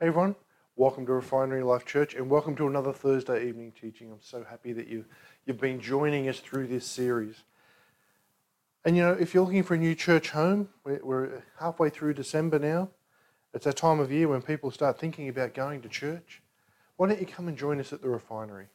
Hey everyone, welcome to Refinery Life Church and welcome to another Thursday evening teaching. I'm so happy that you, you've been joining us through this series. And you know, if you're looking for a new church home, we're, we're halfway through December now. It's that time of year when people start thinking about going to church. Why don't you come and join us at the Refinery?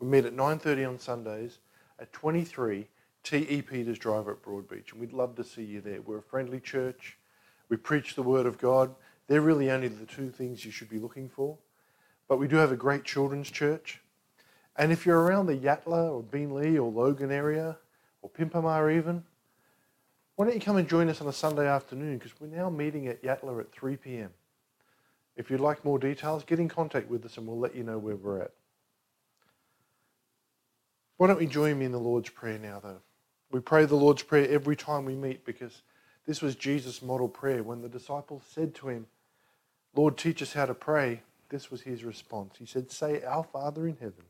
We meet at 9.30 on Sundays at 23 T.E. Peters Drive at Broadbeach, and we'd love to see you there. We're a friendly church. We preach the Word of God. They're really only the two things you should be looking for. But we do have a great children's church. And if you're around the Yatala or Beenleigh or Logan area, or Pimpama even, why don't you come and join us on a Sunday afternoon? Because we're now meeting at Yatala at 3 p.m. If you'd like more details, get in contact with us and we'll let you know where we're at. Why don't we join me in the Lord's Prayer now, though? We pray the Lord's Prayer every time we meet because this was Jesus' model prayer when the disciples said to him, Lord, teach us how to pray. This was his response. He said, Say, Our Father in heaven,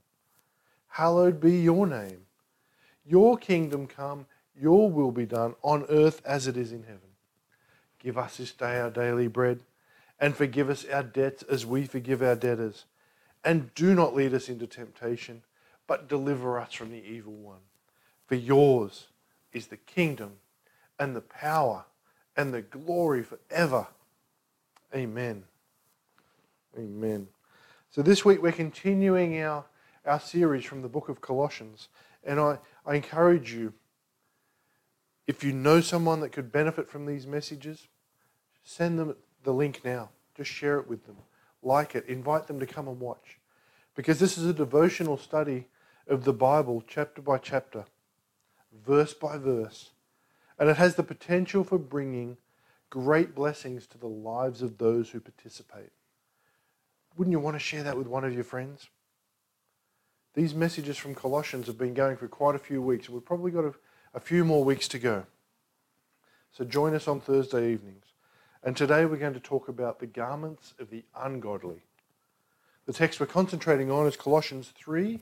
hallowed be your name. Your kingdom come, your will be done on earth as it is in heaven. Give us this day our daily bread, and forgive us our debts as we forgive our debtors. And do not lead us into temptation, but deliver us from the evil one. For yours is the kingdom, and the power, and the glory forever. Amen. Amen. So this week we're continuing our, our series from the book of Colossians. And I, I encourage you, if you know someone that could benefit from these messages, send them the link now. Just share it with them. Like it. Invite them to come and watch. Because this is a devotional study of the Bible, chapter by chapter, verse by verse. And it has the potential for bringing great blessings to the lives of those who participate. Wouldn't you want to share that with one of your friends? These messages from Colossians have been going for quite a few weeks. We've probably got a, a few more weeks to go. So join us on Thursday evenings. And today we're going to talk about the garments of the ungodly. The text we're concentrating on is Colossians 3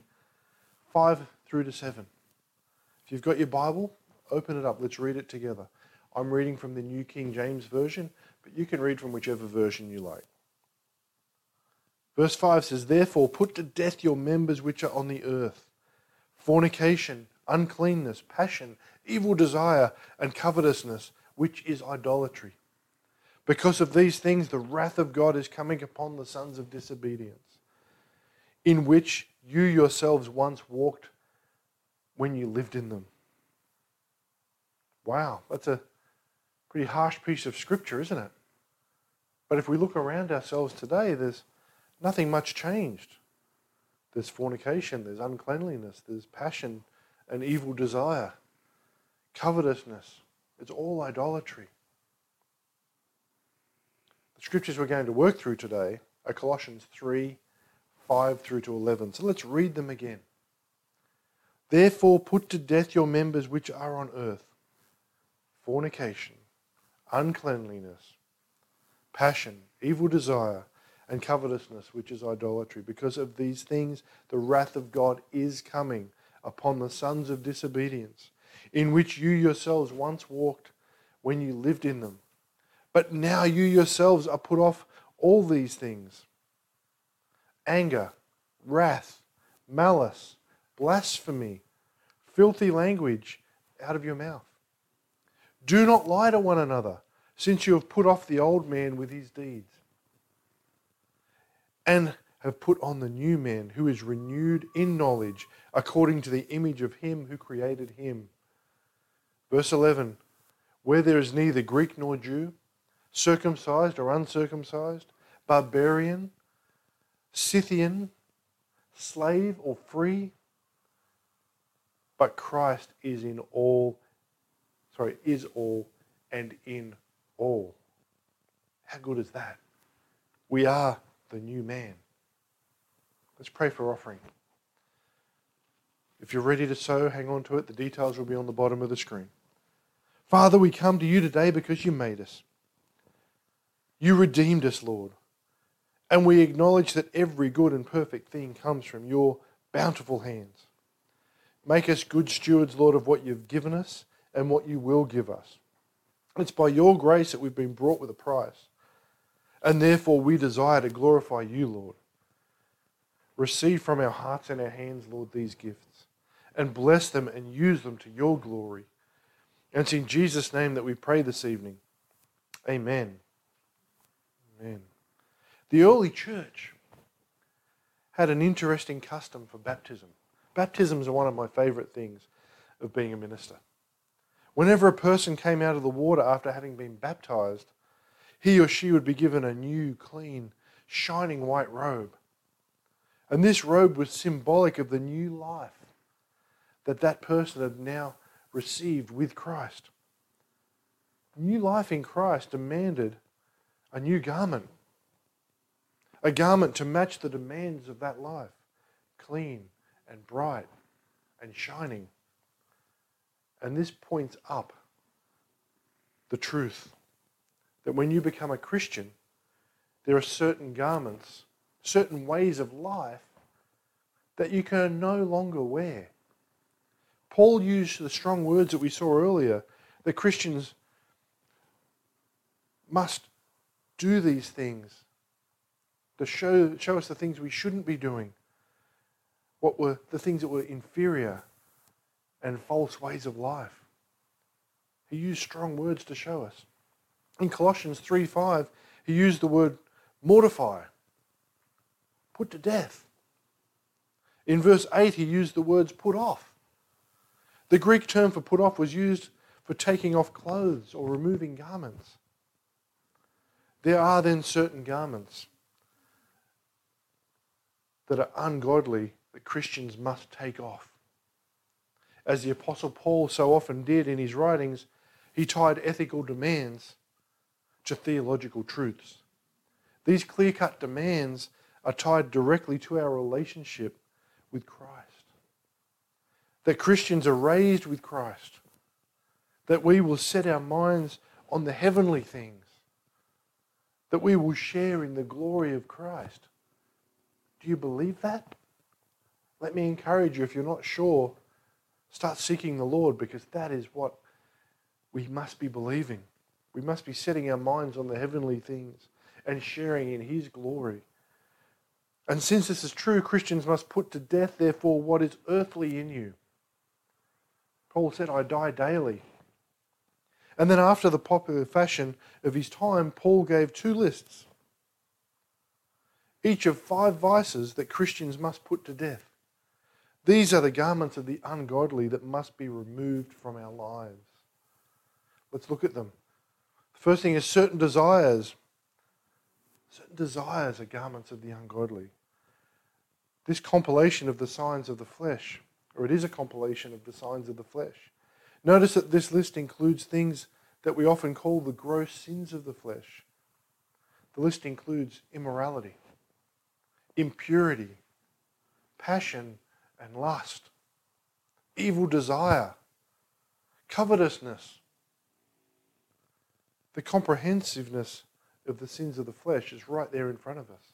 5 through to 7. If you've got your Bible, open it up. Let's read it together. I'm reading from the New King James Version, but you can read from whichever version you like. Verse 5 says, Therefore, put to death your members which are on the earth fornication, uncleanness, passion, evil desire, and covetousness, which is idolatry. Because of these things, the wrath of God is coming upon the sons of disobedience, in which you yourselves once walked when you lived in them. Wow, that's a pretty harsh piece of scripture, isn't it? But if we look around ourselves today, there's nothing much changed. There's fornication, there's uncleanliness, there's passion and evil desire, covetousness. It's all idolatry. The scriptures we're going to work through today are Colossians 3 5 through to 11. So let's read them again. Therefore, put to death your members which are on earth fornication, uncleanliness, passion, evil desire and covetousness, which is idolatry. Because of these things, the wrath of God is coming upon the sons of disobedience, in which you yourselves once walked when you lived in them. But now you yourselves are put off all these things anger, wrath, malice, blasphemy, filthy language out of your mouth. Do not lie to one another, since you have put off the old man with his deeds and have put on the new man who is renewed in knowledge according to the image of him who created him. Verse 11 Where there is neither Greek nor Jew, circumcised or uncircumcised, barbarian, Scythian, slave or free, but Christ is in all, sorry, is all and in all. How good is that? We are the new man. Let's pray for offering. If you're ready to sow, hang on to it. The details will be on the bottom of the screen. Father, we come to you today because you made us. You redeemed us, Lord. And we acknowledge that every good and perfect thing comes from your bountiful hands. Make us good stewards, Lord, of what you've given us and what you will give us. It's by your grace that we've been brought with a price And therefore, we desire to glorify you, Lord. Receive from our hearts and our hands, Lord, these gifts, and bless them and use them to your glory. And it's in Jesus' name that we pray this evening. Amen. Amen. The early church had an interesting custom for baptism. Baptisms are one of my favorite things of being a minister. Whenever a person came out of the water after having been baptized, he or she would be given a new, clean, shining white robe. And this robe was symbolic of the new life that that person had now received with Christ. New life in Christ demanded a new garment, a garment to match the demands of that life, clean and bright and shining. And this points up the truth that when you become a Christian, there are certain garments, certain ways of life that you can no longer wear. Paul used the strong words that we saw earlier that Christians must do these things to show, show us the things we shouldn't be doing, what were the things that were inferior and false ways of life. He used strong words to show us. In Colossians 3 5, he used the word mortify, put to death. In verse 8, he used the words put off. The Greek term for put off was used for taking off clothes or removing garments. There are then certain garments that are ungodly that Christians must take off. As the Apostle Paul so often did in his writings, he tied ethical demands to theological truths. These clear cut demands are tied directly to our relationship with Christ. That Christians are raised with Christ, that we will set our minds on the heavenly things, that we will share in the glory of Christ. Do you believe that? Let me encourage you, if you're not sure, start seeking the Lord because that is what we must be believing. We must be setting our minds on the heavenly things and sharing in His glory. And since this is true, Christians must put to death, therefore, what is earthly in you. Paul said, I die daily. And then, after the popular fashion of his time, Paul gave two lists, each of five vices that Christians must put to death. These are the garments of the ungodly that must be removed from our lives. Let's look at them. First thing is certain desires. Certain desires are garments of the ungodly. This compilation of the signs of the flesh, or it is a compilation of the signs of the flesh. Notice that this list includes things that we often call the gross sins of the flesh. The list includes immorality, impurity, passion and lust, evil desire, covetousness, the comprehensiveness of the sins of the flesh is right there in front of us.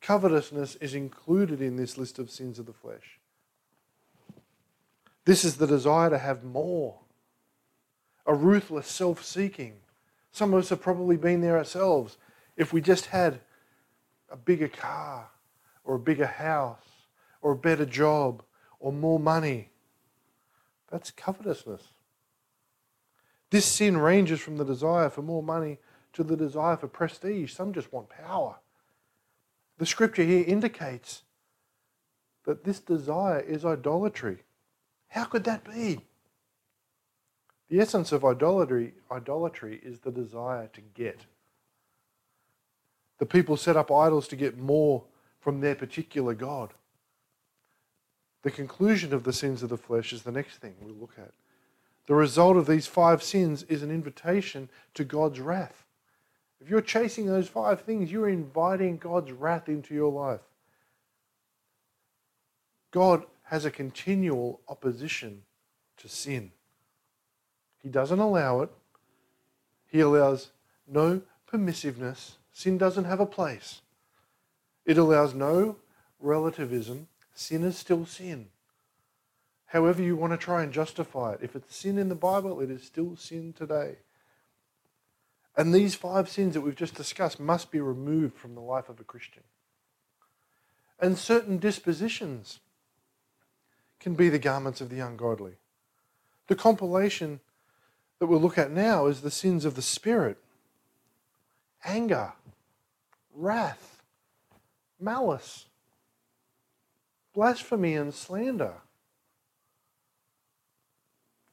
Covetousness is included in this list of sins of the flesh. This is the desire to have more, a ruthless self seeking. Some of us have probably been there ourselves. If we just had a bigger car, or a bigger house, or a better job, or more money, that's covetousness. This sin ranges from the desire for more money to the desire for prestige. Some just want power. The scripture here indicates that this desire is idolatry. How could that be? The essence of idolatry, idolatry is the desire to get. The people set up idols to get more from their particular God. The conclusion of the sins of the flesh is the next thing we'll look at. The result of these five sins is an invitation to God's wrath. If you're chasing those five things, you're inviting God's wrath into your life. God has a continual opposition to sin. He doesn't allow it, He allows no permissiveness. Sin doesn't have a place. It allows no relativism. Sin is still sin however you want to try and justify it. If it's sin in the Bible, it is still sin today. And these five sins that we've just discussed must be removed from the life of a Christian. And certain dispositions can be the garments of the ungodly. The compilation that we'll look at now is the sins of the Spirit anger, wrath, malice, blasphemy, and slander,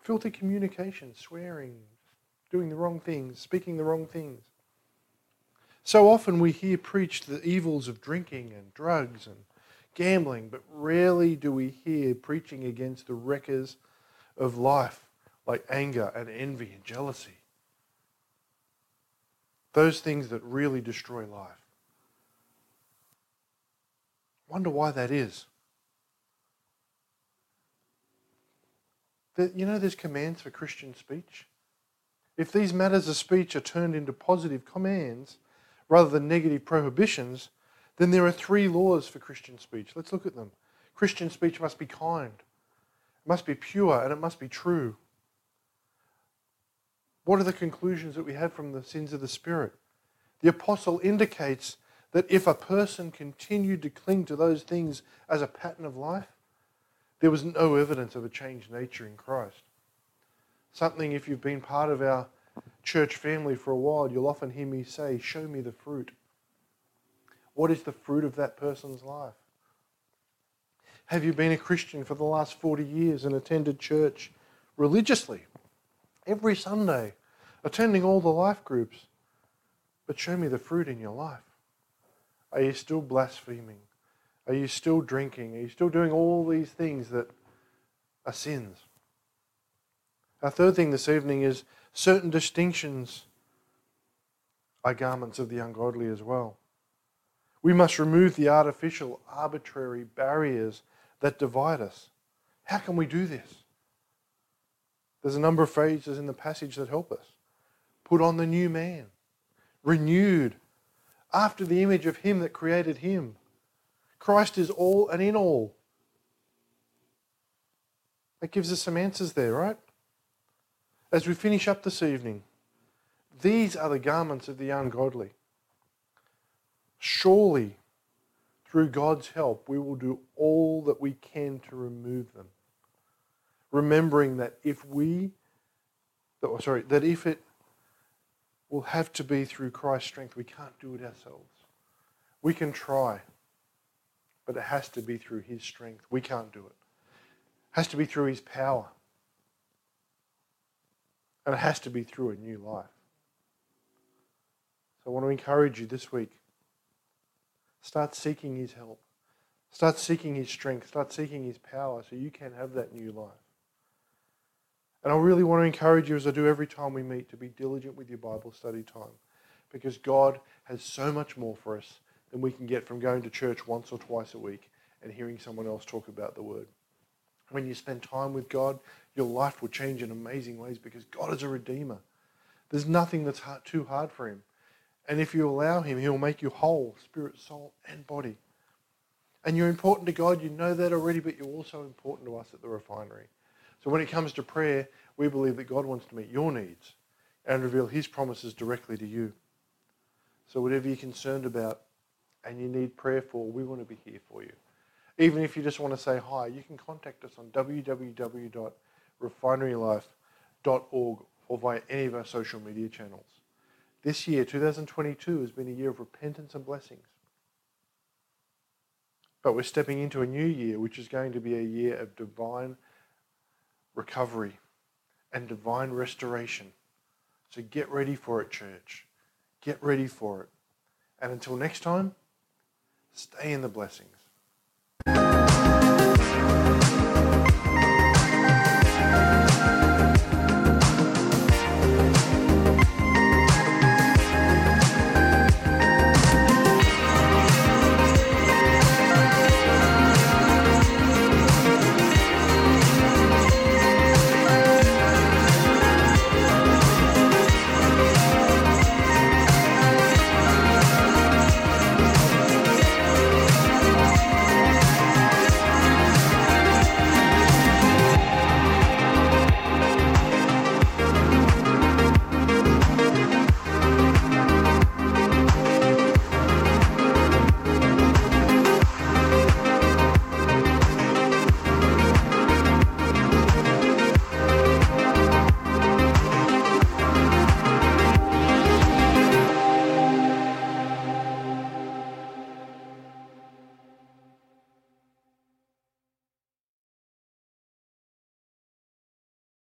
filthy communication, swearing, doing the wrong things, speaking the wrong things. So often we hear preached the evils of drinking and drugs and gambling, but rarely do we hear preaching against the wreckers of life like anger and envy and jealousy. Those things that really destroy life. Wonder why that is. You know, there's commands for Christian speech. If these matters of speech are turned into positive commands rather than negative prohibitions, then there are three laws for Christian speech. Let's look at them. Christian speech must be kind, it must be pure, and it must be true. What are the conclusions that we have from the sins of the Spirit? The apostle indicates that if a person continued to cling to those things as a pattern of life, there was no evidence of a changed nature in Christ. Something, if you've been part of our church family for a while, you'll often hear me say, Show me the fruit. What is the fruit of that person's life? Have you been a Christian for the last 40 years and attended church religiously every Sunday, attending all the life groups? But show me the fruit in your life. Are you still blaspheming? Are you still drinking? Are you still doing all these things that are sins? Our third thing this evening is certain distinctions are garments of the ungodly as well. We must remove the artificial, arbitrary barriers that divide us. How can we do this? There's a number of phrases in the passage that help us. Put on the new man, renewed after the image of him that created him. Christ is all and in all. That gives us some answers there, right? As we finish up this evening, these are the garments of the ungodly. Surely, through God's help, we will do all that we can to remove them. Remembering that if we, oh, sorry, that if it will have to be through Christ's strength, we can't do it ourselves. We can try, but it has to be through His strength. We can't do it. It has to be through His power. And it has to be through a new life. So I want to encourage you this week Start seeking His help. Start seeking His strength. Start seeking His power so you can have that new life. And I really want to encourage you, as I do every time we meet, to be diligent with your Bible study time because God has so much more for us than we can get from going to church once or twice a week and hearing someone else talk about the Word. When you spend time with God, your life will change in amazing ways because God is a Redeemer. There's nothing that's hard, too hard for Him. And if you allow Him, He will make you whole, spirit, soul, and body. And you're important to God, you know that already, but you're also important to us at the refinery. So when it comes to prayer, we believe that God wants to meet your needs and reveal His promises directly to you. So whatever you're concerned about and you need prayer for, we want to be here for you. Even if you just want to say hi, you can contact us on www.refinerylife.org or via any of our social media channels. This year, 2022, has been a year of repentance and blessings. But we're stepping into a new year, which is going to be a year of divine recovery and divine restoration. So get ready for it, church. Get ready for it. And until next time, stay in the blessings.